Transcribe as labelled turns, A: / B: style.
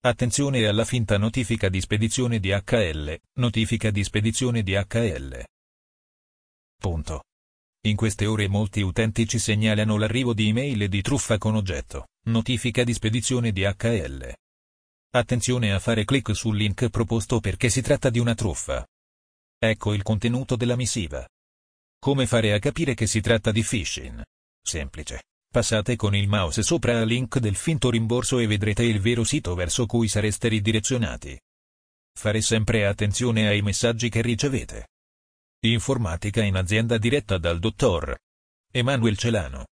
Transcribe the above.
A: Attenzione alla finta notifica di spedizione DHL, notifica di spedizione DHL. Punto. In queste ore molti utenti ci segnalano l'arrivo di email di truffa con oggetto, notifica di spedizione DHL. Attenzione a fare clic sul link proposto perché si tratta di una truffa. Ecco il contenuto della missiva. Come fare a capire che si tratta di phishing? Semplice. Passate con il mouse sopra al link del finto rimborso e vedrete il vero sito verso cui sareste ridirezionati. Fare sempre attenzione ai messaggi che ricevete. Informatica in azienda diretta dal dottor Emanuel Celano.